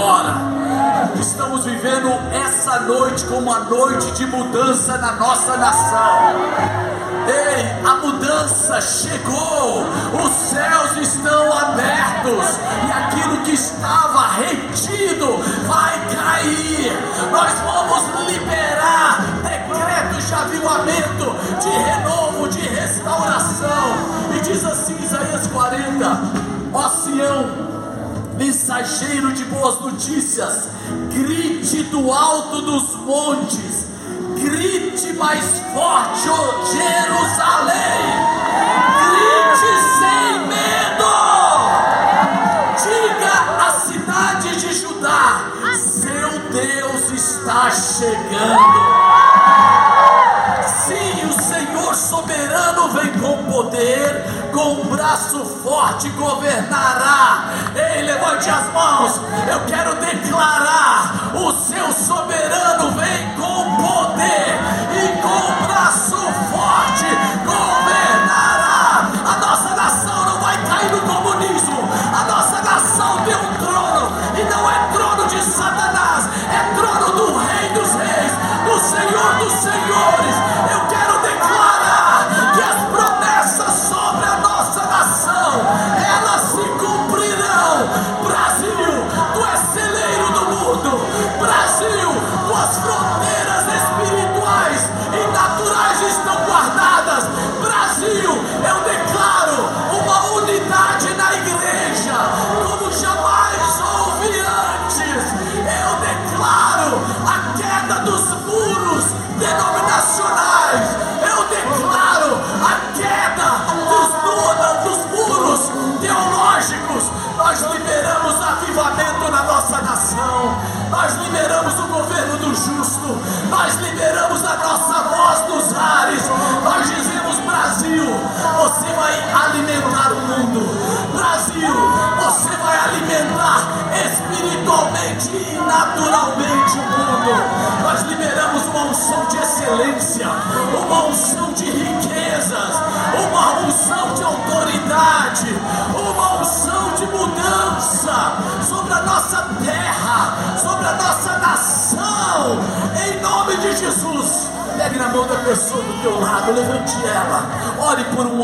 agora. Estamos vivendo essa noite como uma noite de mudança na nossa nação. Ei, a mudança chegou, os céus estão abertos e aquilo que estava retido vai cair. Nós vamos liberar decretos de avivamento, de renovo, de restauração. E diz assim Isaías 40: Ó Sião, mensageiro de boas notícias, grite do alto dos montes, grite mais forte, ó Jerusalém, grite sem medo, diga à cidade de Judá: seu Deus está chegando. Com um braço forte governará. Ei, levante as mãos, eu quero declarar: o seu soberano Nós liberamos o governo do justo. Nós liberamos a nossa voz nos ares. Nós dizemos: Brasil, você vai alimentar o mundo. Brasil, você vai alimentar espiritualmente e naturalmente o mundo. Nós liberamos uma unção de excelência, uma unção de riquezas, uma unção de autoridade, uma unção de mudança sobre a nossa terra, sobre a nossa nação, em nome de Jesus. Pegue na mão da pessoa do teu lado, levante ela, ore por um momento.